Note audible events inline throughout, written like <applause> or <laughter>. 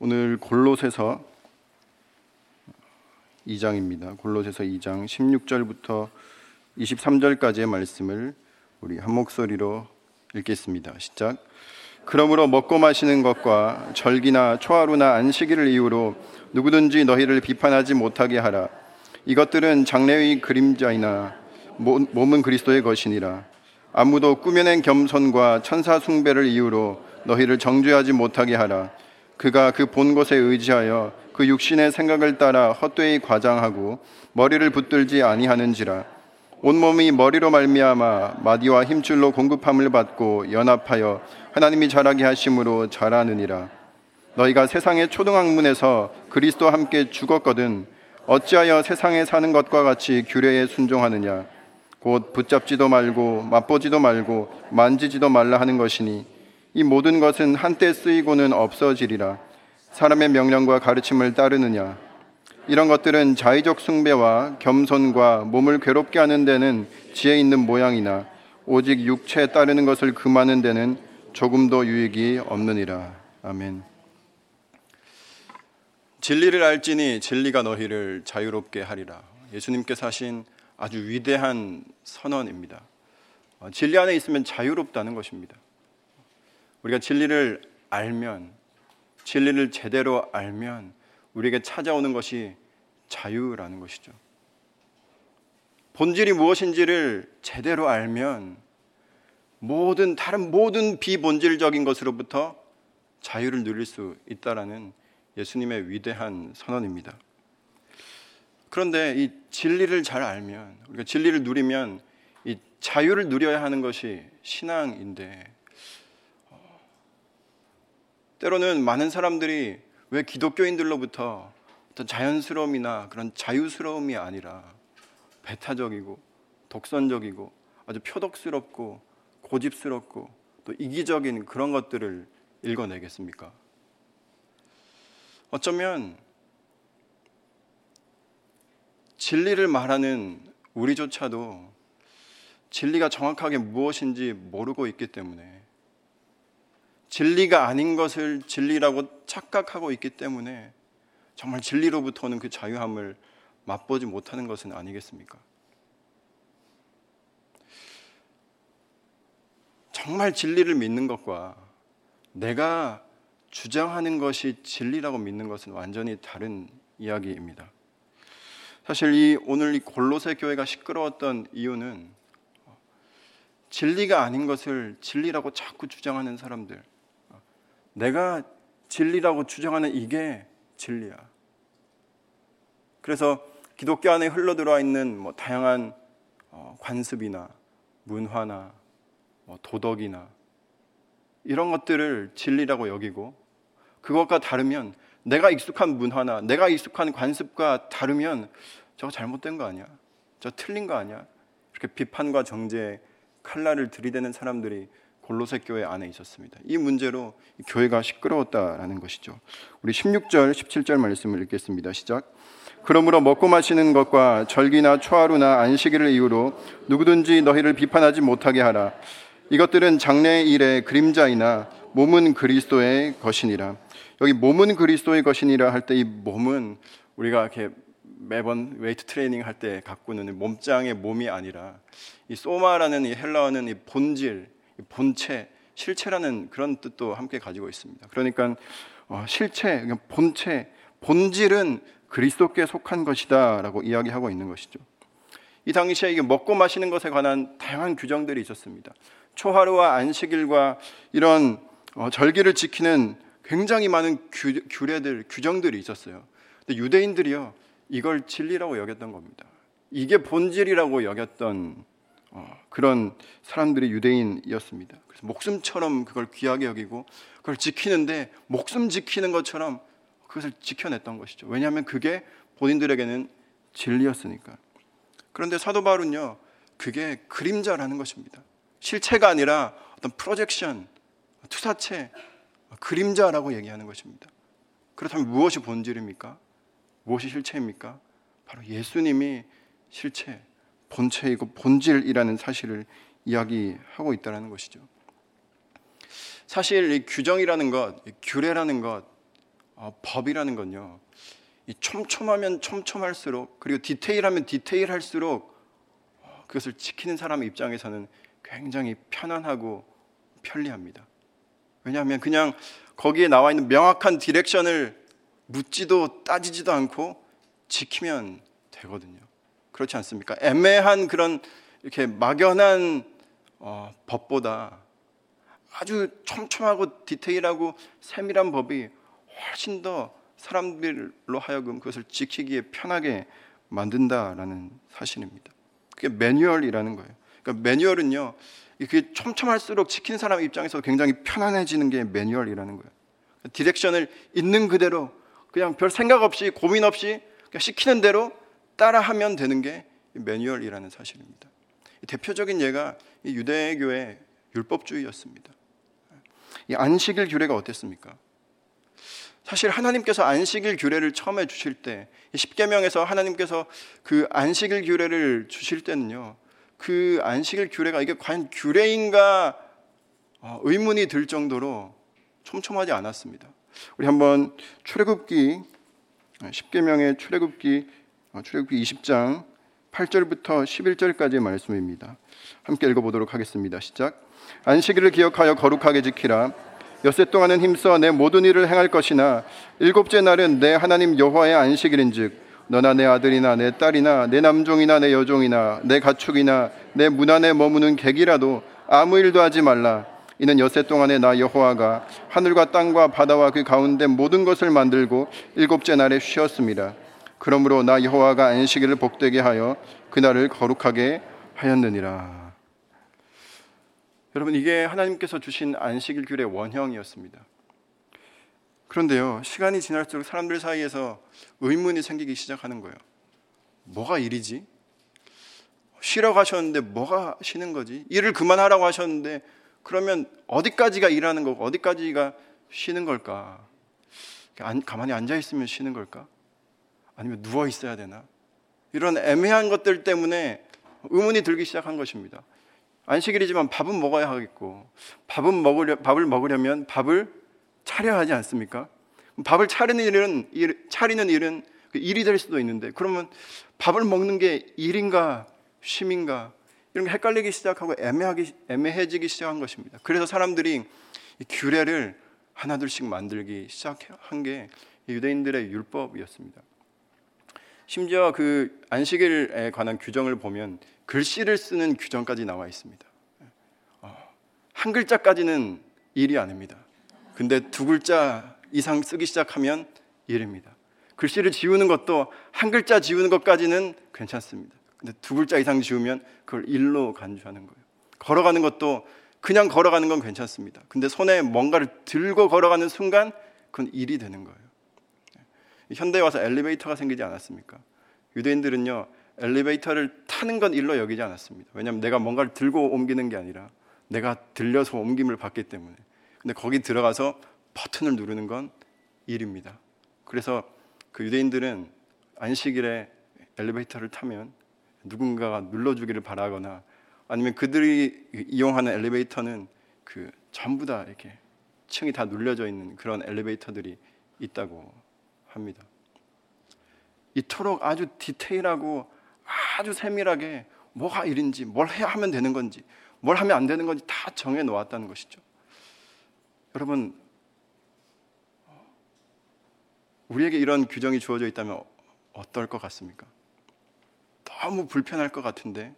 오늘 골로새서 2장입니다. 골로새서 2장 16절부터 23절까지의 말씀을 우리 한 목소리로 읽겠습니다. 시작. 그러므로 먹고 마시는 것과 절기나 초하루나 안식일을 이유로 누구든지 너희를 비판하지 못하게 하라. 이것들은 장래의 그림자이나 몸은 그리스도의 것이니라. 아무도 꾸며낸 겸손과 천사 숭배를 이유로 너희를 정죄하지 못하게 하라. 그가 그 본 것에 의지하여 그 육신의 생각을 따라 헛되이 과장하고 머리를 붙들지 아니하는지라. 온몸이 머리로 말미암아 마디와 힘줄로 공급함을 받고 연합하여 하나님이 자라게 하심으로 자라느니라. 너희가 세상의 초등학문에서 그리스도와 함께 죽었거든 어찌하여 세상에 사는 것과 같이 규례에 순종하느냐 곧 붙잡지도 말고 맛보지도 말고 만지지도 말라 하는 것이니 이 모든 것은 한때 쓰이고는 없어지리라. 사람의 명령과 가르침을 따르느냐. 이런 것들은 자의적 숭배와 겸손과 몸을 괴롭게 하는 데는 지혜 있는 모양이나 오직 육체에 따르는 것을 금하는 데는 조금도 유익이 없느니라. 아멘. 진리를 알지니 진리가 너희를 자유롭게 하리라. 예수님께서 하신 아주 위대한 선언입니다. 어, 진리 안에 있으면 자유롭다는 것입니다. 우리가 진리를 알면 진리를 제대로 알면 우리에게 찾아오는 것이 자유라는 것이죠. 본질이 무엇인지를 제대로 알면 모든 다른 모든 비본질적인 것으로부터 자유를 누릴 수 있다라는 예수님의 위대한 선언입니다. 그런데 이 진리를 잘 알면 우리가 진리를 누리면 이 자유를 누려야 하는 것이 신앙인데 때로는 많은 사람들이 왜 기독교인들로부터 어떤 자연스러움이나 그런 자유스러움이 아니라 배타적이고 독선적이고 아주 표독스럽고 고집스럽고 또 이기적인 그런 것들을 읽어내겠습니까? 어쩌면 진리를 말하는 우리조차도 진리가 정확하게 무엇인지 모르고 있기 때문에 진리가 아닌 것을 진리라고 착각하고 있기 때문에 정말 진리로부터 오는 그 자유함을 맛보지 못하는 것은 아니겠습니까? 정말 진리를 믿는 것과 내가 주장하는 것이 진리라고 믿는 것은 완전히 다른 이야기입니다. 사실 이 오늘 이 골로새 교회가 시끄러웠던 이유는 진리가 아닌 것을 진리라고 자꾸 주장하는 사람들, 내가 진리라고 주장하는 이게 진리야. 그래서 기독교 안에 흘러 들어와 있는 뭐 다양한 어, 관습이나 문화나 뭐 도덕이나 이런 것들을 진리라고 여기고 그것과 다르면 내가 익숙한 문화나 내가 익숙한 관습과 다르면 저거 잘못된 거 아니야? 저 틀린 거 아니야? 이렇게 비판과 정죄 칼날을 들이대는 사람들이 골로새 교회 안에 있었습니다. 이 문제로 교회가 시끄러웠다라는 것이죠. 우리 16절, 17절 말씀을 읽겠습니다. 시작. 그러므로 먹고 마시는 것과 절기나 초하루나 안식일을 이유로 누구든지 너희를 비판하지 못하게 하라. 이것들은 장래의 일의 그림자이나 몸은 그리스도의 것이니라. 여기 몸은 그리스도의 것이니라 할 때 이 몸은 우리가 이렇게 매번 웨이트 트레이닝 할때 가꾸는 몸짱의 몸이 아니라 이 소마라는 이 헬라어는 이 본질, 본체, 실체라는 그런 뜻도 함께 가지고 있습니다. 그러니까 어, 실체, 본체, 본질은 그리스도께 속한 것이다라고 이야기하고 있는 것이죠. 이 당시에 이게 먹고 마시는 것에 관한 다양한 규정들이 있었습니다. 초하루와 안식일과 이런 어, 절기를 지키는 굉장히 많은 규, 규례들, 규정들이 있었어요. 근데 유대인들이요 이걸 진리라고 여겼던 겁니다. 이게 본질이라고 여겼던 어, 그런 사람들이 유대인이었습니다. 그래서 목숨처럼 그걸 귀하게 여기고 그걸 지키는데 목숨 지키는 것처럼 그것을 지켜냈던 것이죠. 왜냐하면 그게 본인들에게는 진리였으니까. 그런데 사도 바울은요, 그게 그림자라는 것입니다. 실체가 아니라 어떤 프로젝션, 투사체, 그림자라고 얘기하는 것입니다. 그렇다면 무엇이 본질입니까? 무엇이 실체입니까? 바로 예수님이 실체, 본체이고 본질이라는 사실을 이야기하고 있다는 것이죠. 사실 이 규정이라는 것, 규례라는 것 어, 법이라는 건요. 이 촘촘하면 촘촘할수록 그리고 디테일하면 디테일할수록 어, 그것을 지키는 사람의 입장에서는 굉장히 편안하고 편리합니다. 왜냐하면 그냥 거기에 나와 있는 명확한 디렉션을 묻지도 따지지도 않고 지키면 되거든요. 그렇지 않습니까? 애매한 그런 이렇게 막연한 어, 법보다 아주 촘촘하고 디테일하고 세밀한 법이 훨씬 더 사람들로 하여금 그것을 지키기에 편하게 만든다라는 사실입니다. 그게 매뉴얼이라는 거예요. 그러니까 매뉴얼은요, 그게 촘촘할수록 지키는 사람 입장에서 굉장히 편안해지는 게 매뉴얼이라는 거예요. 디렉션을 있는 그대로 그냥 별 생각 없이 고민 없이 시키는 대로 따라하면 되는 게 매뉴얼이라는 사실입니다. 대표적인 예가 유대교의 율법주의였습니다. 이 안식일 규례가 어땠습니까? 사실 하나님께서 안식일 규례를 처음에 주실 때 십계명에서 하나님께서 그 안식일 규례를 주실 때는요. 그 안식일 규례가 이게 과연 규례인가 어, 의문이 들 정도로 촘촘하지 않았습니다. 우리 한번 출애굽기 십계명의 출애굽기 어, 출애굽기 20장 8절부터 11절까지의 말씀입니다. 함께 읽어보도록 하겠습니다. 시작. 안식일을 기억하여 거룩하게 지키라. 엿새 동안은 힘써 내 모든 일을 행할 것이나 일곱째 날은 내 하나님 여호와의 안식일인즉 너나 내 아들이나 내 딸이나 내 남종이나 내 여종이나 내 가축이나 내 문 안에 머무는 객이라도 아무 일도 하지 말라. 이는 엿새 동안에 나 여호와가 하늘과 땅과 바다와 그 가운데 모든 것을 만들고 일곱째 날에 쉬었습니다. 그러므로 나 여호와가 안식일을 복되게 하여 그날을 거룩하게 하였느니라. 여러분 이게 하나님께서 주신 안식일 규례 원형이었습니다. 그런데요 시간이 지날수록 사람들 사이에서 의문이 생기기 시작하는 거예요. 뭐가 일이지? 쉬러 가셨는데 뭐가 쉬는 거지? 일을 그만하라고 하셨는데 그러면 어디까지가 일하는 거고 어디까지가 쉬는 걸까? 가만히 앉아 있으면 쉬는 걸까? 아니면 누워 있어야 되나? 이런 애매한 것들 때문에 의문이 들기 시작한 것입니다. 안식일이지만 밥은 먹어야 하겠고 밥은 먹으려 밥을 먹으려면 밥을 차려야 하지 않습니까? 밥을 차리는 일은 일, 차리는 일은 그 일이 될 수도 있는데 그러면 밥을 먹는 게 일인가 쉼인가 이런 게 헷갈리기 시작하고 애매하기 애매해지기 시작한 것입니다. 그래서 사람들이 규례를 하나둘씩 만들기 시작한 게 유대인들의 율법이었습니다. 심지어 그 안식일에 관한 규정을 보면 글씨를 쓰는 규정까지 나와 있습니다. 어, 한 글자까지는 일이 아닙니다. 근데 두 글자 이상 쓰기 시작하면 일입니다. 글씨를 지우는 것도 한 글자 지우는 것까지는 괜찮습니다. 근데 두 글자 이상 지우면 그걸 일로 간주하는 거예요. 걸어가는 것도 그냥 걸어가는 건 괜찮습니다. 근데 손에 뭔가를 들고 걸어가는 순간 그건 일이 되는 거예요. 현대에 와서 엘리베이터가 생기지 않았습니까? 유대인들은요 엘리베이터를 타는 건 일로 여기지 않았습니다. 왜냐하면 내가 뭔가를 들고 옮기는 게 아니라 내가 들려서 옮김을 받기 때문에. 근데 거기 들어가서 버튼을 누르는 건 일입니다. 그래서 그 유대인들은 안식일에 엘리베이터를 타면 누군가가 눌러주기를 바라거나 아니면 그들이 이용하는 엘리베이터는 그 전부 다 이렇게 층이 다 눌려져 있는 그런 엘리베이터들이 있다고 합니다. 이토록 아주 디테일하고 아주 세밀하게 뭐가 일인지 뭘 해야 하면 되는 건지 뭘 하면 안 되는 건지 다 정해 놓았다는 것이죠. 여러분 우리에게 이런 규정이 주어져 있다면 어떨 것 같습니까? 너무 불편할 것 같은데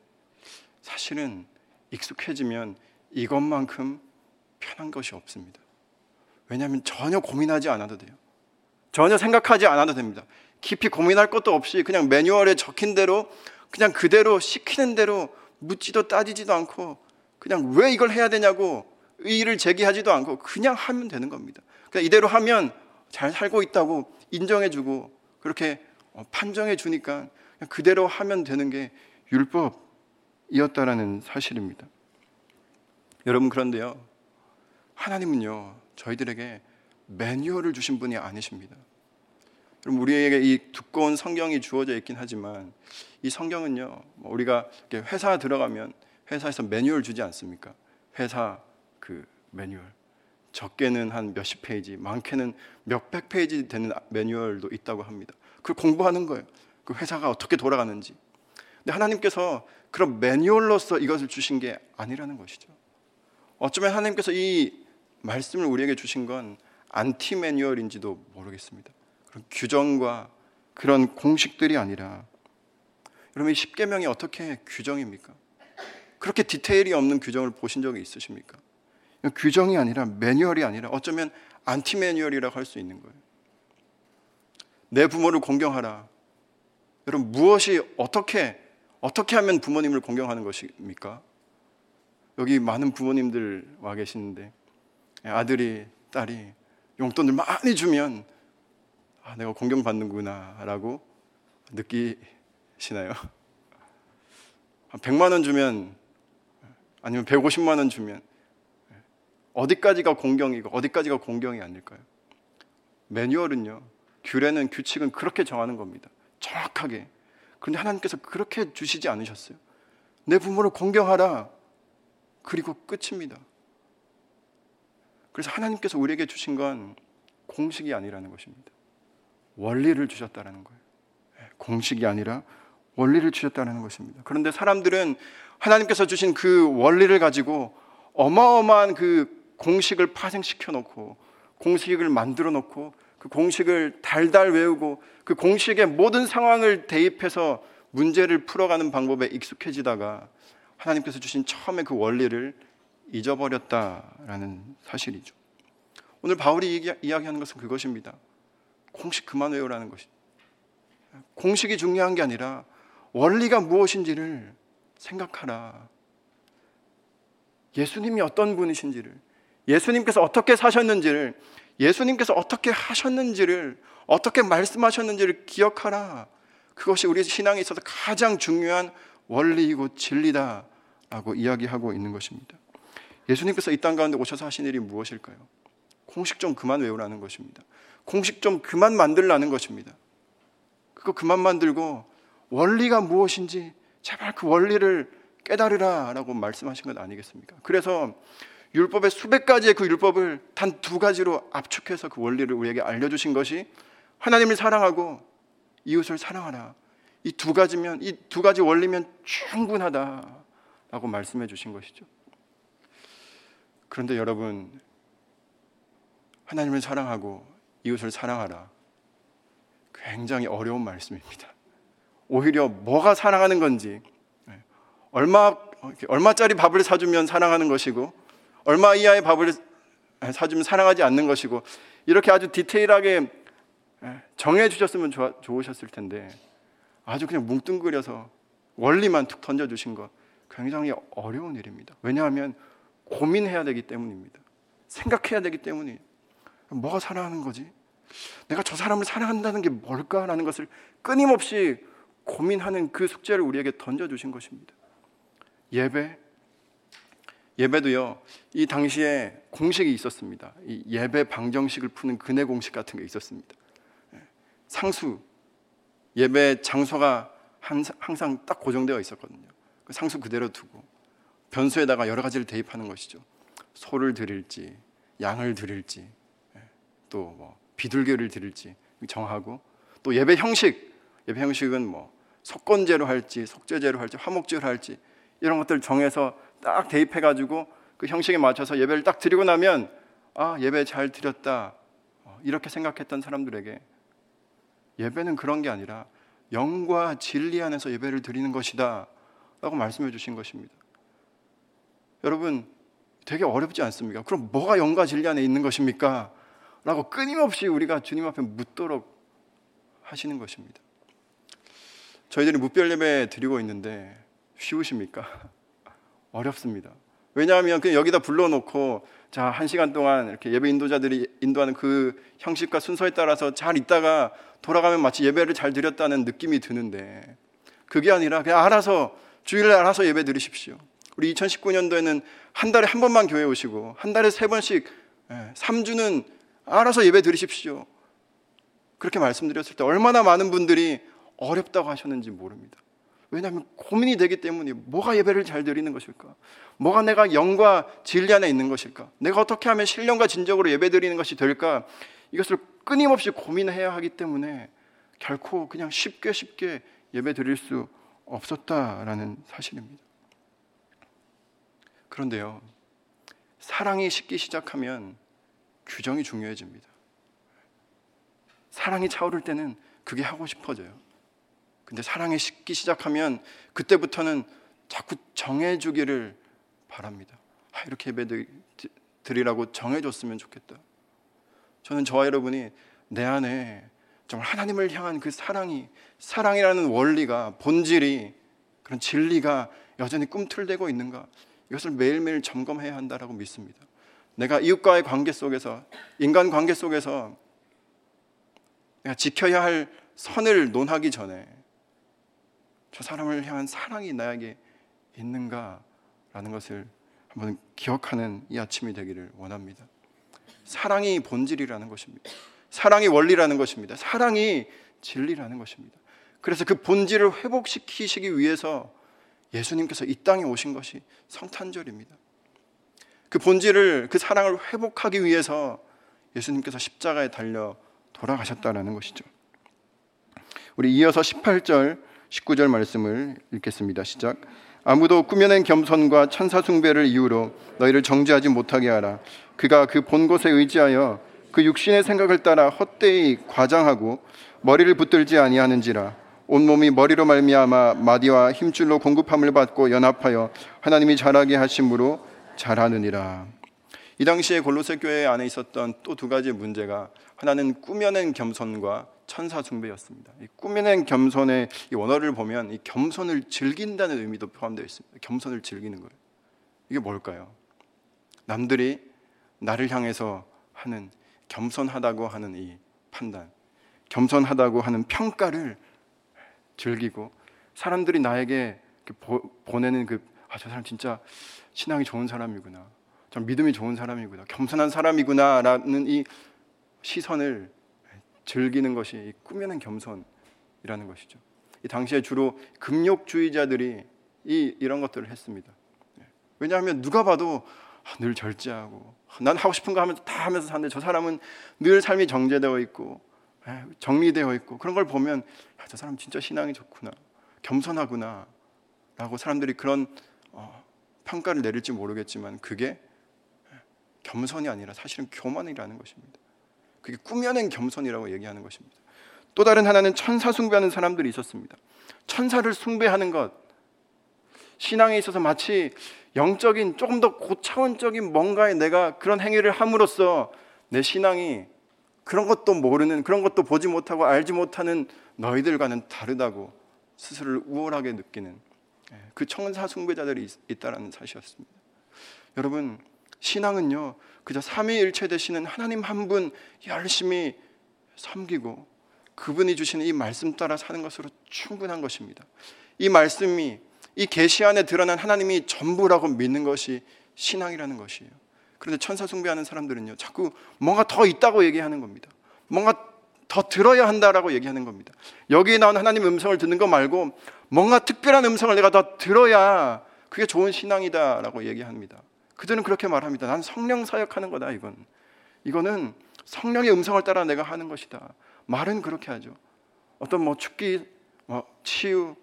사실은 익숙해지면 이것만큼 편한 것이 없습니다. 왜냐하면 전혀 고민하지 않아도 돼요. 전혀 생각하지 않아도 됩니다. 깊이 고민할 것도 없이 그냥 매뉴얼에 적힌 대로 그냥 그대로 시키는 대로 묻지도 따지지도 않고 그냥 왜 이걸 해야 되냐고 의의를 제기하지도 않고 그냥 하면 되는 겁니다. 그냥 이대로 하면 잘 살고 있다고 인정해주고 그렇게 어, 판정해 주니까 그대로 하면 되는 게 율법이었다라는 사실입니다. 여러분 그런데요 하나님은요 저희들에게 매뉴얼을 주신 분이 아니십니다. 그럼 우리에게 이 두꺼운 성경이 주어져 있긴 하지만 이 성경은요 뭐 우리가 회사 들어가면 회사에서 매뉴얼 주지 않습니까? 회사 그 매뉴얼 적게는 한 몇십 페이지, 많게는 몇백 페이지 되는 매뉴얼도 있다고 합니다. 그걸 공부하는 거예요. 그 회사가 어떻게 돌아가는지. 근데 하나님께서 그런 매뉴얼로서 이것을 주신 게 아니라는 것이죠. 어쩌면 하나님께서 이 말씀을 우리에게 주신 건 안티 매뉴얼인지도 모르겠습니다. 그런 규정과 그런 공식들이 아니라 여러분 이 십계명이 어떻게 규정입니까? 그렇게 디테일이 없는 규정을 보신 적이 있으십니까? 규정이 아니라 매뉴얼이 아니라 어쩌면 안티 매뉴얼이라고 할 수 있는 거예요. 내 부모를 공경하라. 여러분 무엇이 어떻게 어떻게 하면 부모님을 공경하는 것입니까? 여기 많은 부모님들 와 계시는데 아들이 딸이 용돈을 많이 주면 아, 내가 공경받는구나라고 느끼시나요? <laughs> 100만 원 주면 아니면 150만 원 주면 어디까지가 공경이고 어디까지가 공경이 아닐까요? 매뉴얼은요. 규례는 규칙은 그렇게 정하는 겁니다. 정확하게. 그런데 하나님께서 그렇게 주시지 않으셨어요. 내 부모를 공경하라. 그리고 끝입니다. 그래서 하나님께서 우리에게 주신 건 공식이 아니라는 것입니다. 원리를 주셨다는 거예요. 예, 공식이 아니라 원리를 주셨다는 것입니다. 그런데 사람들은 하나님께서 주신 그 원리를 가지고 어마어마한 그 공식을 파생시켜 놓고 공식을 만들어 놓고 그 공식을 달달 외우고 그 공식의 모든 상황을 대입해서 문제를 풀어가는 방법에 익숙해지다가 하나님께서 주신 처음에 그 원리를 잊어버렸다라는 사실이죠. 오늘 바울이 이야기하는 것은 그것입니다. 공식 그만 외우라는 것이. 공식이 중요한 게 아니라 원리가 무엇인지를 생각하라. 예수님이 어떤 분이신지를 예수님께서 어떻게 사셨는지를, 예수님께서 어떻게 하셨는지를, 어떻게 말씀하셨는지를 기억하라. 그것이 우리 신앙에 있어서 가장 중요한 원리이고 진리다라고 이야기하고 있는 것입니다. 예수님께서 이 땅 가운데 오셔서 하신 일이 무엇일까요? 공식 좀 그만 외우라는 것입니다. 공식 좀 그만 만들라는 것입니다. 그거 그만 만들고 원리가 무엇인지 제발 그 원리를 깨달으라라고 말씀하신 것 아니겠습니까? 그래서 율법의 수백 가지의 그 율법을 단 두 가지로 압축해서 그 원리를 우리에게 알려주신 것이 하나님을 사랑하고 이웃을 사랑하라. 이 두 가지면, 이 두 가지 원리면 충분하다라고 말씀해 주신 것이죠. 그런데 여러분, 하나님을 사랑하고 이웃을 사랑하라. 굉장히 어려운 말씀입니다. 오히려 뭐가 사랑하는 건지, 얼마, 얼마짜리 밥을 사주면 사랑하는 것이고, 얼마 이하의 밥을 사주면 사랑하지 않는 것이고 이렇게 아주 디테일하게 정해 주셨으면 좋으셨을 텐데 아주 그냥 뭉뚱그려서 원리만 툭 던져 주신 것 굉장히 어려운 일입니다. 왜냐하면 고민해야 되기 때문입니다. 생각해야 되기 때문이 뭐가 사랑하는 거지? 내가 저 사람을 사랑한다는 게 뭘까라는 것을 끊임없이 고민하는 그 숙제를 우리에게 던져 주신 것입니다. 예배, 예배도요, 이 당시에 공식이 있었습니다. 이 예배 방정식을 푸는 근해 공식 같은 게 있었습니다. 예, 상수, 예배 장소가 항상 딱 고정되어 있었거든요. 그 상수 그대로 두고 변수에다가 여러 가지를 대입하는 것이죠. 소를 드릴지, 양을 드릴지, 예, 또뭐 비둘기를 드릴지 정하고 또 예배 형식, 예배 형식은 뭐 석권제로 할지, 속죄제로 할지, 화목제로 할지 이런 것들 정해서 딱 대입해 가지고 그 형식에 맞춰서 예배를 딱 드리고 나면 아 예배 잘 드렸다 어, 이렇게 생각했던 사람들에게 예배는 그런 게 아니라 영과 진리 안에서 예배를 드리는 것이다 라고 말씀해 주신 것입니다 여러분 되게 어렵지 않습니까? 그럼 뭐가 영과 진리 안에 있는 것입니까? 라고 끊임없이 우리가 주님 앞에 묻도록 하시는 것입니다 저희들이 무별 예배 드리고 있는데 쉬우십니까? <laughs> 어렵습니다. 왜냐하면 그냥 여기다 불러놓고 자, 한 시간 동안 이렇게 예배 인도자들이 인도하는 그 형식과 순서에 따라서 잘 있다가 돌아가면 마치 예배를 잘 드렸다는 느낌이 드는데 그게 아니라 그냥 알아서 주일에 알아서 예배 드리십시오. 우리 2019년도에는 한 달에 한 번만 교회 오시고 한 달에 세 번씩 3주는 예, 알아서 예배 드리십시오. 그렇게 말씀드렸을 때 얼마나 많은 분들이 어렵다고 하셨는지 모릅니다. 왜냐하면 고민이 되기 때문에 뭐가 예배를 잘 드리는 것일까? 뭐가 내가 영과 진리 안에 있는 것일까? 내가 어떻게 하면 신령과 진정으로 예배 드리는 것이 될까? 이것을 끊임없이 고민해야 하기 때문에 결코 그냥 쉽게 쉽게 예배 드릴 수 없었다라는 사실입니다. 그런데요, 사랑이 식기 시작하면 규정이 중요해집니다. 사랑이 차오를 때는 그게 하고 싶어져요. 근데 사랑이 식기 시작하면 그때부터는 자꾸 정해주기를 바랍니다. 아, 이렇게 예배 드리라고 정해줬으면 좋겠다. 저는 저와 여러분이 내 안에 정말 하나님을 향한 그 사랑이 사랑이라는 원리가 본질이 그런 진리가 여전히 꿈틀대고 있는가 이것을 매일매일 점검해야 한다라고 믿습니다. 내가 이웃과의 관계 속에서 인간 관계 속에서 내가 지켜야 할 선을 논하기 전에 저 사람을 향한 사랑이 나에게 있는가라는 것을 한번 기억하는 이 아침이 되기를 원합니다. 사랑이 본질이라는 것입니다. 사랑이 원리라는 것입니다. 사랑이 진리라는 것입니다. 그래서 그 본질을 회복시키시기 위해서 예수님께서 이 땅에 오신 것이 성탄절입니다. 그 본질을 그 사랑을 회복하기 위해서 예수님께서 십자가에 달려 돌아가셨다라는 것이죠. 우리 이어서 18절, 19절 말씀을 읽겠습니다. 시작. 아무도 꾸며낸 겸손과 천사 숭배를 이유로 너희를 정죄하지 못하게 하라. 그가 그 본 곳에 의지하여 그 육신의 생각을 따라 헛되이 과장하고 머리를 붙들지 아니하는지라 온몸이 머리로 말미암아 마디와 힘줄로 공급함을 받고 연합하여 하나님이 자라게 하심으로 자라느니라. 이 당시에 골로새 교회 안에 있었던 또 두 가지 문제가 하나는 꾸며낸 겸손과 천사 숭배였습니다. 이 꾸며낸 겸손의 이 원어를 보면 이 겸손을 즐긴다는 의미도 포함되어 있습니다. 겸손을 즐기는 거예요. 이게 뭘까요? 남들이 나를 향해서 하는 겸손하다고 하는 이 판단, 겸손하다고 하는 평가를 즐기고 사람들이 나에게 보 내는 그 아, 저 사람 진짜 신앙이 좋은 사람이구나. 좀 믿음이 좋은 사람이구나. 겸손한 사람이구나라는 이 시선을 즐기는 것이 이 꾸며낸 겸손이라는 것이죠. 이 당시에 주로 금욕주의자들이 이 이런 것들을 했습니다. 예. 왜냐하면 누가 봐도 아, 늘 절제하고 난 하고 싶은 거 하면서 다 하면서 사는데 저 사람은 늘 삶이 정제되어 있고 예, 정리되어 있고 그런 걸 보면 저 사람 진짜 신앙이 좋구나 겸손하구나 라고 사람들이 그런 어, 평가를 내릴지 모르겠지만 그게 겸손이 아니라 사실은 교만이라는 것입니다. 그게 꾸며낸 겸손이라고 얘기하는 것입니다. 또 다른 하나는 천사 숭배하는 사람들이 있었습니다. 천사를 숭배하는 것 신앙에 있어서 마치 영적인 조금 더 고차원적인 뭔가에 내가 그런 행위를 함으로써 내 신앙이 그런 것도 모르는 그런 것도 보지 못하고 알지 못하는 너희들과는 다르다고 스스로를 우월하게 느끼는 예, 그 천사 숭배자들이 있다라는 사실이었습니다. 여러분 신앙은요 그저 삼위일체 되시는 하나님 한 분 열심히 섬기고 그분이 주시는 이 말씀 따라 사는 것으로 충분한 것입니다. 이 말씀이 이 계시 안에 드러난 하나님이 전부라고 믿는 것이 신앙이라는 것이에요. 그런데 천사 숭배하는 사람들은요, 자꾸 뭔가 더 있다고 얘기하는 겁니다. 뭔가 더 들어야 한다라고 얘기하는 겁니다. 여기에 나온 하나님 음성을 듣는 거 말고 뭔가 특별한 음성을 내가 더 들어야 그게 좋은 신앙이다라고 얘기합니다. 그들은 그렇게 말합니다. 난 성령 사역하는 거다 이건. 이거는 성령의 음성을 따라 내가 하는 것이다. 말은 그렇게 하죠. 어떤 뭐 죽기, 뭐 치유,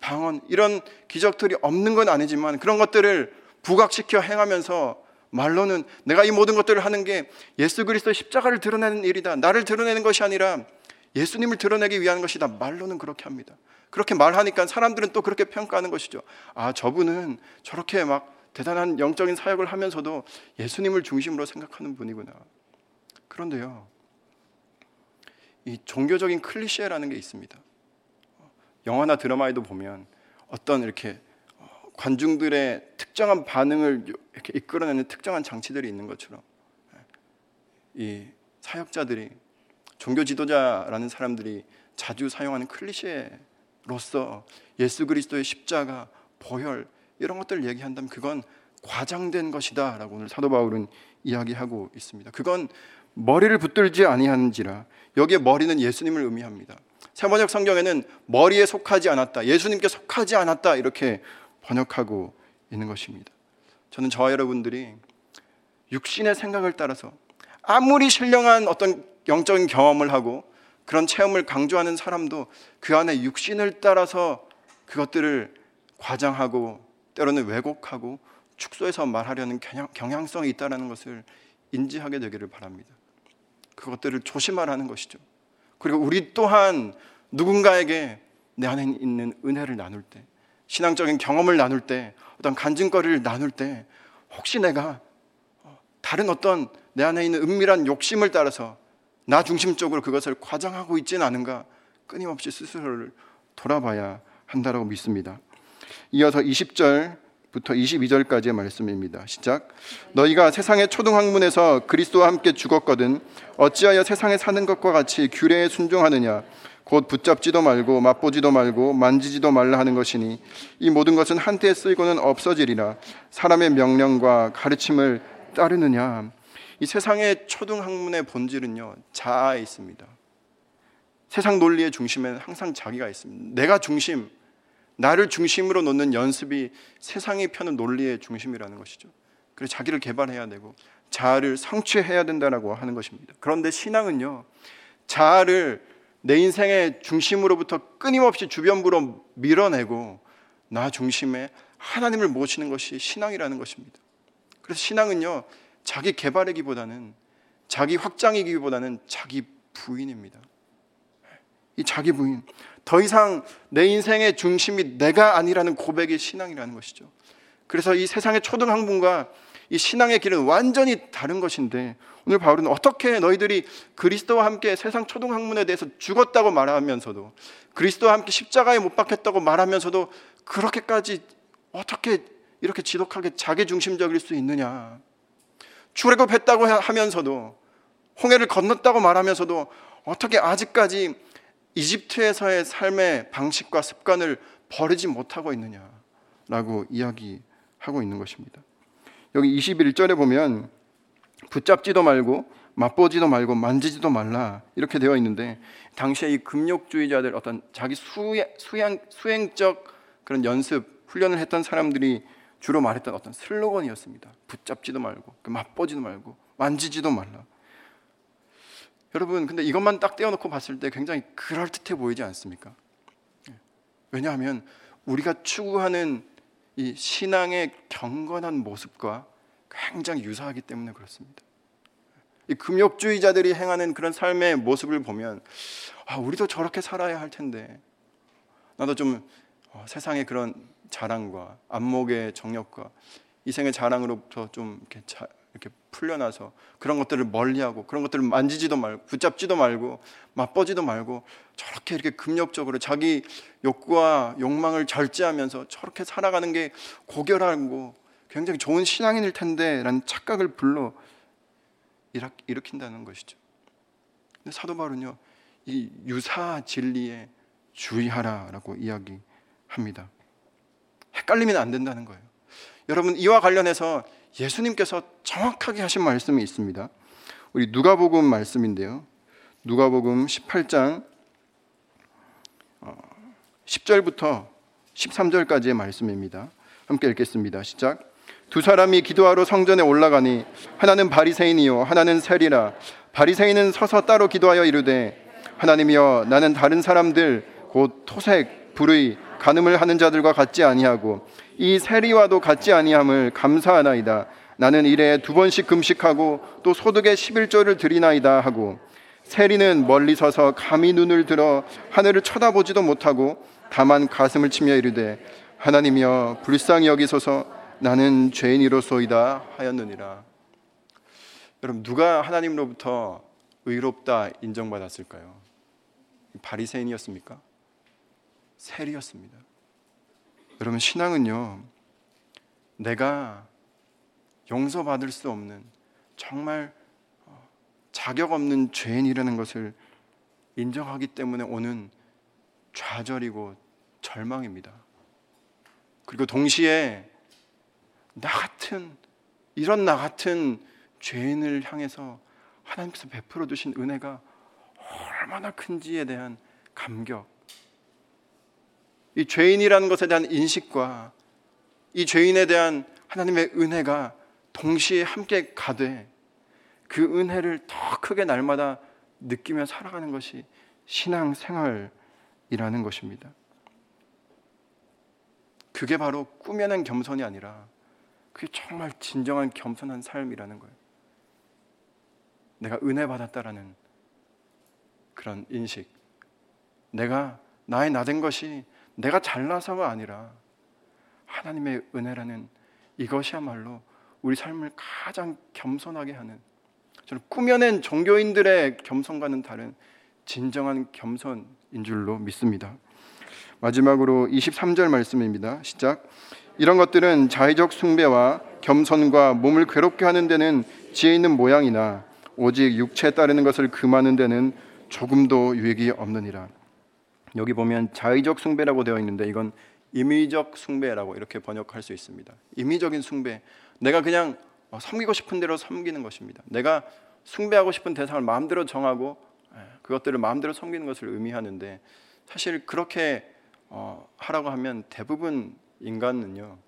방언 이런 기적들이 없는 건 아니지만 그런 것들을 부각시켜 행하면서 말로는 내가 이 모든 것들을 하는 게 예수 그리스도의 십자가를 드러내는 일이다. 나를 드러내는 것이 아니라 예수님을 드러내기 위한 것이다. 말로는 그렇게 합니다. 그렇게 말하니까 사람들은 또 그렇게 평가하는 것이죠. 아, 저분은 저렇게 막 대단한 영적인 사역을 하면서도 예수님을 중심으로 생각하는 분이구나. 그런데요. 이 종교적인 클리셰라는 게 있습니다. 영화나 드라마에도 보면 어떤 이렇게 어, 관중들의 특정한 반응을 이렇게 이끌어내는 특정한 장치들이 있는 것처럼 예, 이 사역자들이 종교 지도자라는 사람들이 자주 사용하는 클리셰로서 예수 그리스도의 십자가, 보혈 이런 것들을 얘기한다면 그건 과장된 것이다라고 오늘 사도 바울은 이야기하고 있습니다. 그건 머리를 붙들지 아니하는지라 여기에 머리는 예수님을 의미합니다. 세번역 성경에는 머리에 속하지 않았다. 예수님께 속하지 않았다. 이렇게 번역하고 있는 것입니다. 저는 저와 여러분들이 육신의 생각을 따라서 아무리 신령한 어떤 영적인 경험을 하고 그런 체험을 강조하는 사람도 그 안에 육신을 따라서 그것들을 과장하고 때로는 왜곡하고 축소해서 말하려는 경향, 성이 있다는 것을 인지하게 되기를 바랍니다. 그것들을 조심하라는 것이죠. 그리고 우리 또한 누군가에게 내 안에 있는 은혜를 나눌 때, 신앙적인 경험을 나눌 때, 어떤 간증거리를 나눌 때, 혹시 내가 다른 어떤 내 안에 있는 은밀한 욕심을 따라서 나 중심적으로 그것을 과장하고 있지는 않은가 끊임없이 스스로를 돌아봐야 한다고 믿습니다. 이어서 20절부터 22절까지의 말씀입니다. 시작. 너희가 세상의 초등학문에서 그리스도와 함께 죽었거든 어찌하여 세상에 사는 것과 같이 규례에 순종하느냐 곧 붙잡지도 말고 맛보지도 말고 만지지도 말라 하는 것이니 이 모든 것은 한때 쓰이고는 없어지리라 사람의 명령과 가르침을 따르느냐 이 세상의 초등학문의 본질은요 자아에 있습니다. 세상 논리의 중심에는 항상 자기가 있습니다. 내가 중심, 나를 중심으로 놓는 연습이 세상이 펴는 논리의 중심이라는 것이죠. 그래서 자기를 개발해야 되고 자아를 성취해야 된다라고 하는 것입니다. 그런데 신앙은요 자아를 내 인생의 중심으로부터 끊임없이 주변부로 밀어내고 나 중심에 하나님을 모시는 것이 신앙이라는 것입니다. 그래서 신앙은요 자기 개발이기보다는 자기 확장이기보다는 자기 부인입니다. 이 자기 부인. 더 이상 내 인생의 중심이 내가 아니라는 고백이 신앙이라는 것이죠. 그래서 이 세상의 초등학문과 이 신앙의 길은 완전히 다른 것인데 오늘 바울은 어떻게 너희들이 그리스도와 함께 세상 초등학문에 대해서 죽었다고 말하면서도 그리스도와 함께 십자가에 못 박혔다고 말하면서도 그렇게까지 어떻게 이렇게 지독하게 자기 중심적일 수 있느냐? 출애굽했다고 하면서도 홍해를 건넜다고 말하면서도 어떻게 아직까지 이집트에서의 삶의 방식과 습관을 버리지 못하고 있느냐라고 이야기하고 있는 것입니다. 여기 21절에 보면 붙잡지도 말고 맛보지도 말고 만지지도 말라 이렇게 되어 있는데 당시에 이 금욕주의자들 어떤 자기 수행, 수행, 수행적 그런 연습 훈련을 했던 사람들이 주로 말했던 어떤 슬로건이었습니다. 붙잡지도 말고 그 맛보지도 말고 만지지도 말라. 여러분 근데 이것만 딱 떼어놓고 봤을 때 굉장히 그럴듯해 보이지 않습니까? 예. 왜냐하면 우리가 추구하는 이 신앙의 경건한 모습과 굉장히 유사하기 때문에 그렇습니다. 이 금욕주의자들이 행하는 그런 삶의 모습을 보면 아, 우리도 저렇게 살아야 할 텐데 나도 좀 어, 세상의 그런 자랑과 안목의 정력과 이생의 자랑으로부터 좀 이렇게, 자, 이렇게 풀려나서 그런 것들을 멀리하고 그런 것들을 만지지도 말고 붙잡지도 말고 맛보지도 말고 저렇게 이렇게 금욕적으로 자기 욕구와 욕망을 절제하면서 저렇게 살아가는 게 고결하고 굉장히 좋은 신앙인일 텐데라는 착각을 불러 일으킨다는 것이죠. 근데 사도 바울은요 이 유사 진리에 주의하라라고 이야기합니다. 헷갈리면 안 된다는 거예요. 여러분 이와 관련해서 예수님께서 정확하게 하신 말씀이 있습니다. 우리 누가복음 말씀인데요. 누가복음 18장 10절부터 어, 13절까지의 말씀입니다. 함께 읽겠습니다. 시작. 두 사람이 기도하러 성전에 올라가니 하나는 바리새인이요 하나는 세리라. 바리새인은 서서 따로 기도하여 이르되 하나님이여 나는 다른 사람들 곧 토색, 불의, 간음을 하는 자들과 같지 아니하고 이 세리와도 같지 아니함을 감사하나이다. 나는 일에 두 번씩 금식하고 또 소득의 11조를 드리나이다 하고 세리는 멀리 서서 감히 눈을 들어 하늘을 쳐다보지도 못하고 다만 가슴을 치며 이르되 하나님이여 불쌍히 여기소서 나는 죄인이로소이다 하였느니라. 여러분 누가 하나님으로부터 의롭다 인정받았을까요? 바리새인이었습니까? 세리였습니다. 여러분 신앙은요. 내가 용서받을 수 없는 정말 어, 자격 없는 죄인이라는 것을 인정하기 때문에 오는 좌절이고 절망입니다. 그리고 동시에 나 같은 이런 나 같은 죄인을 향해서 하나님께서 베풀어 주신 은혜가 얼마나 큰지에 대한 감격. 이 죄인이라는 것에 대한 인식과 이 죄인에 대한 하나님의 은혜가 동시에 함께 가되 그 은혜를 더 크게 날마다 느끼며 살아가는 것이 신앙 생활이라는 것입니다. 그게 바로 꾸며낸 겸손이 아니라 그게 정말 진정한 겸손한 삶이라는 거예요. 내가 은혜 받았다라는 그런 인식. 내가 나의 나된 것이 내가 잘나서가 아니라 하나님의 은혜라는 이것이야말로 우리 삶을 가장 겸손하게 하는 저는 꾸며낸 종교인들의 겸손과는 다른 진정한 겸손인 줄로 믿습니다. 마지막으로 23절 말씀입니다. 시작. 이런 것들은 자의적 숭배와 겸손과 몸을 괴롭게 하는 데는 지혜 있는 모양이나 오직 육체에 따르는 것을 금하는 데는 조금도 유익이 없느니라. 여기 보면 자의적 숭배라고 되어 있는데 이건 임의적 숭배라고 이렇게 번역할 수 있습니다. 임의적인 숭배. 내가 그냥 섬기고 싶은 대로 섬기는 것입니다. 내가 숭배하고 싶은 대상을 마음대로 정하고 예, 그것들을 마음대로 섬기는 것을 의미하는데 사실 그렇게 어, 하라고 하면 대부분 인간은요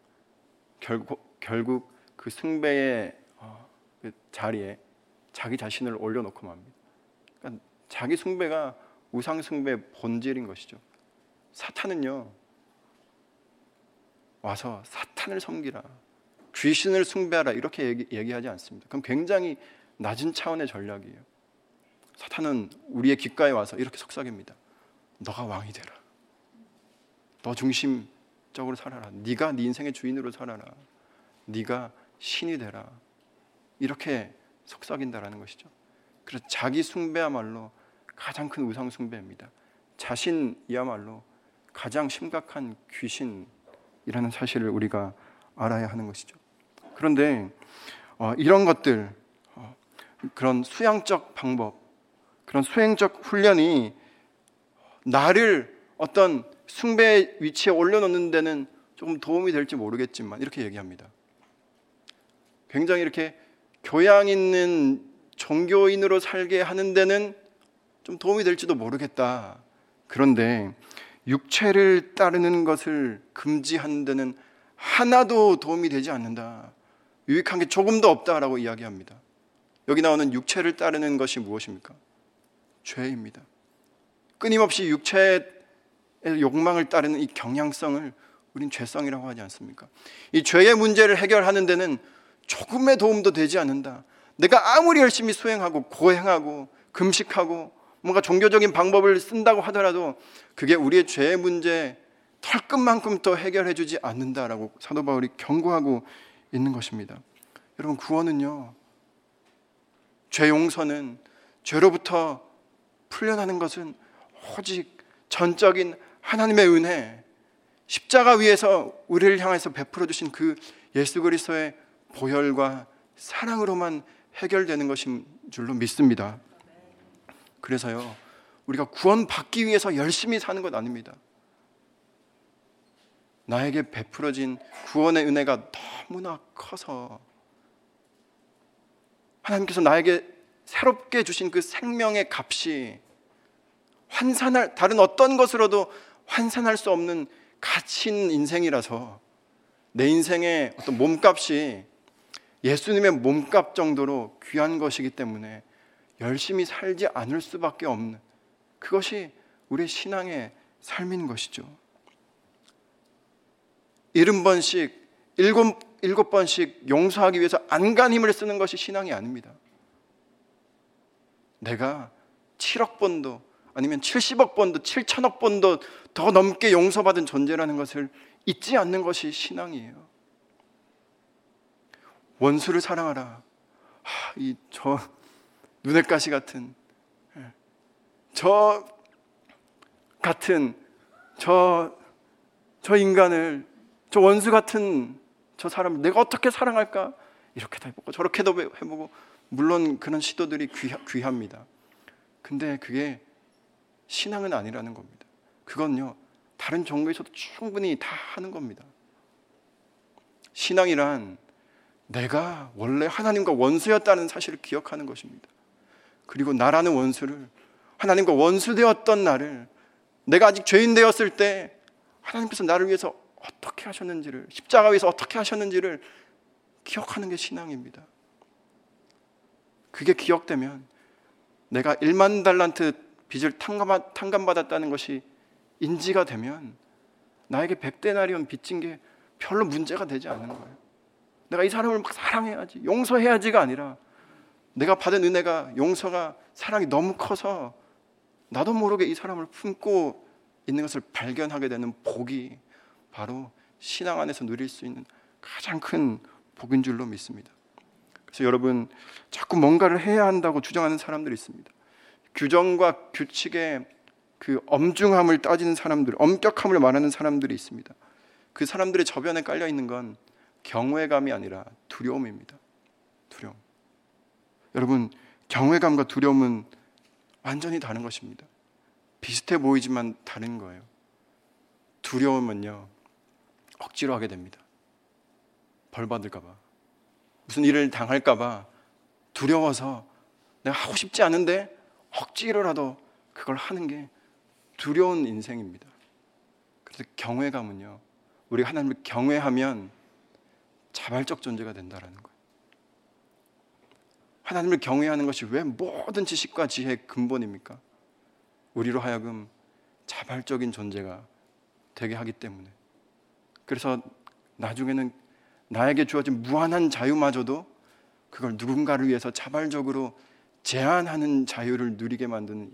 결국 결국 그 숭배의 어, 그 자리에 자기 자신을 올려놓고 맙니다. 그러니까 자기 숭배가 우상 숭배 본질인 것이죠. 사탄은요 와서 사탄을 섬기라, 귀신을 숭배하라 이렇게 얘기, 얘기하지 않습니다. 그럼 굉장히 낮은 차원의 전략이에요. 사탄은 우리의 귓가에 와서 이렇게 속삭입니다. 너가 왕이 되라. 너 중심적으로 살아라. 네가 네 인생의 주인으로 살아라. 네가 신이 되라. 이렇게 속삭인다라는 것이죠. 그래서 자기 숭배야말로 가장 큰 우상 숭배입니다. 자신이야말로 가장 심각한 귀신이라는 사실을 우리가 알아야 하는 것이죠. 그런데 어, 이런 것들 어, 그런 수양적 방법, 그런 수행적 훈련이 나를 어떤 숭배 위치에 올려놓는 데는 조금 도움이 될지 모르겠지만 이렇게 얘기합니다. 굉장히 이렇게 교양 있는 종교인으로 살게 하는 데는 좀 도움이 될지도 모르겠다. 그런데 육체를 따르는 것을 금지하는 데는 하나도 도움이 되지 않는다. 유익한 게 조금도 없다라고 이야기합니다. 여기 나오는 육체를 따르는 것이 무엇입니까? 죄입니다. 끊임없이 육체의 욕망을 따르는 이 경향성을 우린 죄성이라고 하지 않습니까? 이 죄의 문제를 해결하는 데는 조금의 도움도 되지 않는다. 내가 아무리 열심히 수행하고 고행하고 금식하고 뭔가 종교적인 방법을 쓴다고 하더라도 그게 우리의 죄의 문제 털끝만큼도 해결해 주지 않는다라고 사도 바울이 경고하고 있는 것입니다. 여러분 구원은요. 죄 용서는 죄로부터 풀려나는 것은 오직 전적인 하나님의 은혜, 십자가 위에서 우리를 향해서 베풀어 주신 그 예수 그리스도의 보혈과 사랑으로만 해결되는 것인 줄로 믿습니다. 그래서요, 우리가 구원받기 위해서 열심히 사는 것 아닙니다. 나에게 베풀어진 구원의 은혜가 너무나 커서 하나님께서 나에게 새롭게 주신 그 생명의 값이 환산할 다른 어떤 것으로도 환산할 수 없는 가치인 인생이라서 내 인생의 어떤 몸값이 예수님의 몸값 정도로 귀한 것이기 때문에 열심히 살지 않을 수밖에 없는 그것이 우리 신앙의 삶인 것이죠. 일흔 번씩 일곱, 일곱 번씩 용서하기 위해서 안간 힘을 쓰는 것이 신앙이 아닙니다. 내가 7억 번도 아니면 70억 번도 7천억 번도 더 넘게 용서받은 존재라는 것을 잊지 않는 것이 신앙이에요. 원수를 사랑하라. 이저 눈의 가시 같은 예, 저 같은 저 저 인간을 저 원수 같은 저 사람을 내가 어떻게 사랑할까? 이렇게도 해보고 저렇게도 해보고 물론 그런 시도들이 귀하, 귀합니다. 근데 그게 신앙은 아니라는 겁니다. 그건요 다른 종교에서도 충분히 다 하는 겁니다. 신앙이란 내가 원래 하나님과 원수였다는 사실을 기억하는 것입니다. 그리고 나라는 원수를 하나님과 원수되었던 나를 내가 아직 죄인 되었을 때 하나님께서 나를 위해서 어떻게 하셨는지를 십자가 위에서 어떻게 하셨는지를 기억하는 게 신앙입니다. 그게 기억되면 내가 1만 달란트 빚을 탕감 받았다는 것이 인지가 되면 나에게 100데나리온 빚진 게 별로 문제가 되지 않는 거예요. 내가 이 사람을 막 사랑해야지, 용서해야지가 아니라 내가 받은 은혜가 용서가 사랑이 너무 커서 나도 모르게 이 사람을 품고 있는 것을 발견하게 되는 복이 바로 신앙 안에서 누릴 수 있는 가장 큰 복인 줄로 믿습니다. 그래서 여러분 자꾸 뭔가를 해야 한다고 주장하는 사람들이 있습니다. 규정과 규칙의 그 엄중함을 따지는 사람들, 엄격함을 말하는 사람들이 있습니다. 그 사람들의 저변에 깔려 있는 건 경외감이 아니라 두려움입니다. 두려움. 여러분, 경외감과 두려움은 완전히 다른 것입니다. 비슷해 보이지만 다른 거예요. 두려움은요, 억지로 하게 됩니다. 벌 받을까봐. 무슨 일을 당할까봐 두려워서 내가 하고 싶지 않은데 억지로라도 그걸 하는 게 두려운 인생입니다. 그래서 경외감은요, 우리가 하나님을 경외하면 자발적 존재가 된다라는 거예요. 하나님을 경외하는 것이 왜 모든 지식과 지혜의 근본입니까? 우리로 하여금 자발적인 존재가 되게 하기 때문에. 그래서 나중에는 나에게 주어진 무한한 자유마저도 그걸 누군가를 위해서 자발적으로 제한하는 자유를 누리게 만드는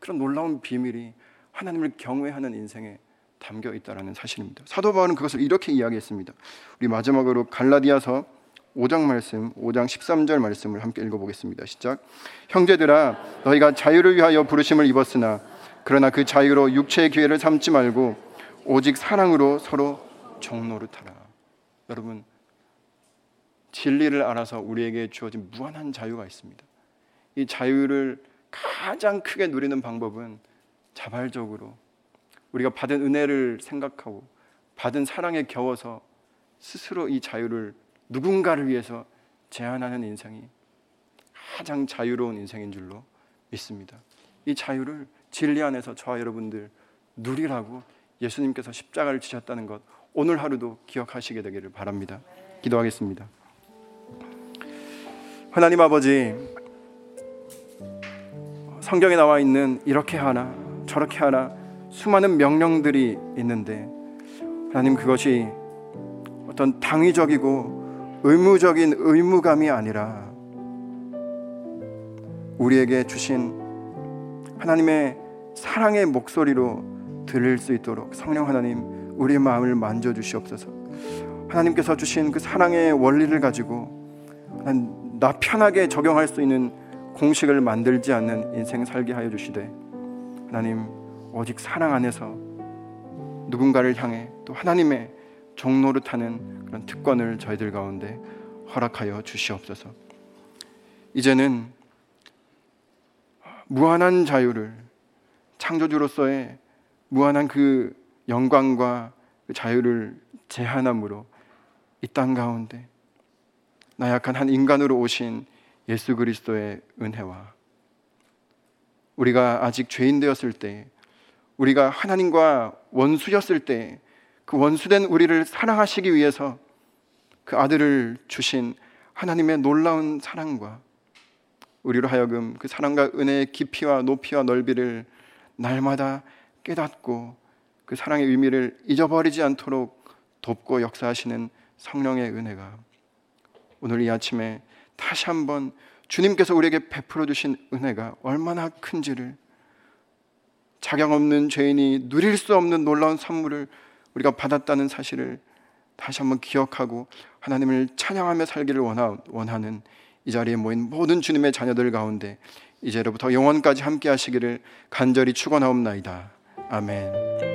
그런 놀라운 비밀이 하나님을 경외하는 인생에 담겨 있다라는 사실입니다. 사도 바울은 그것을 이렇게 이야기했습니다. 우리 마지막으로 갈라디아서 5장 말씀, 5장 13절 말씀을 함께 읽어보겠습니다. 시작. 형제들아, 너희가 자유를 위하여 부르심을 입었으나 그러나 그 자유로 육체의 기회를 삼지 말고 오직 사랑으로 서로 종노릇하라. 여러분, 진리를 알아서 우리에게 주어진 무한한 자유가 있습니다. 이 자유를 가장 크게 누리는 방법은 자발적으로 우리가 받은 은혜를 생각하고 받은 사랑에 겨워서 스스로 이 자유를 누군가를 위해서 제한하는 인생이 가장 자유로운 인생인 줄로 믿습니다. 이 자유를 진리 안에서 저와 여러분들 누리라고 예수님께서 십자가를 지셨다는 것 오늘 하루도 기억하시게 되기를 바랍니다. 기도하겠습니다. 하나님 아버지 성경에 나와 있는 이렇게 하나 저렇게 하나 수많은 명령들이 있는데 하나님 그것이 어떤 당위적이고 의무적인 의무감이 아니라 우리에게 주신 하나님의 사랑의 목소리로 들릴 수 있도록 성령 하나님 우리의 마음을 만져 주시옵소서. 하나님께서 주신 그 사랑의 원리를 가지고 나 편하게 적용할 수 있는 공식을 만들지 않는 인생 살게 하여 주시되 하나님 오직 사랑 안에서 누군가를 향해 또 하나님의 타는 그런 특권을 저희들 가운데 허락하여 주시옵소서. 이제는 무한한 자유를 창조주로서의 무한한 그 영광과 그 자유를 제한함으로 이 땅 가운데 나약한 한 인간으로 오신 예수 그리스도의 은혜와 우리가 아직 죄인 되었을 때 우리가 하나님과 원수였을 때 그 원수된 우리를 사랑하시기 위해서 그 아들을 주신 하나님의 놀라운 사랑과 우리로 하여금 그 사랑과 은혜의 깊이와 높이와 넓이를 날마다 깨닫고 그 사랑의 의미를 잊어버리지 않도록 돕고 역사하시는 성령의 은혜가 오늘 이 아침에 다시 한번 주님께서 우리에게 베풀어 주신 은혜가 얼마나 큰지를 자격 없는 죄인이 누릴 수 없는 놀라운 선물을 우리가 받았다는 사실을 다시 한번 기억하고 하나님을 찬양하며 살기를 원하는 이 자리에 모인 모든 주님의 자녀들 가운데 이제로부터 영원까지 함께 하시기를 간절히 축원하옵나이다. 아멘.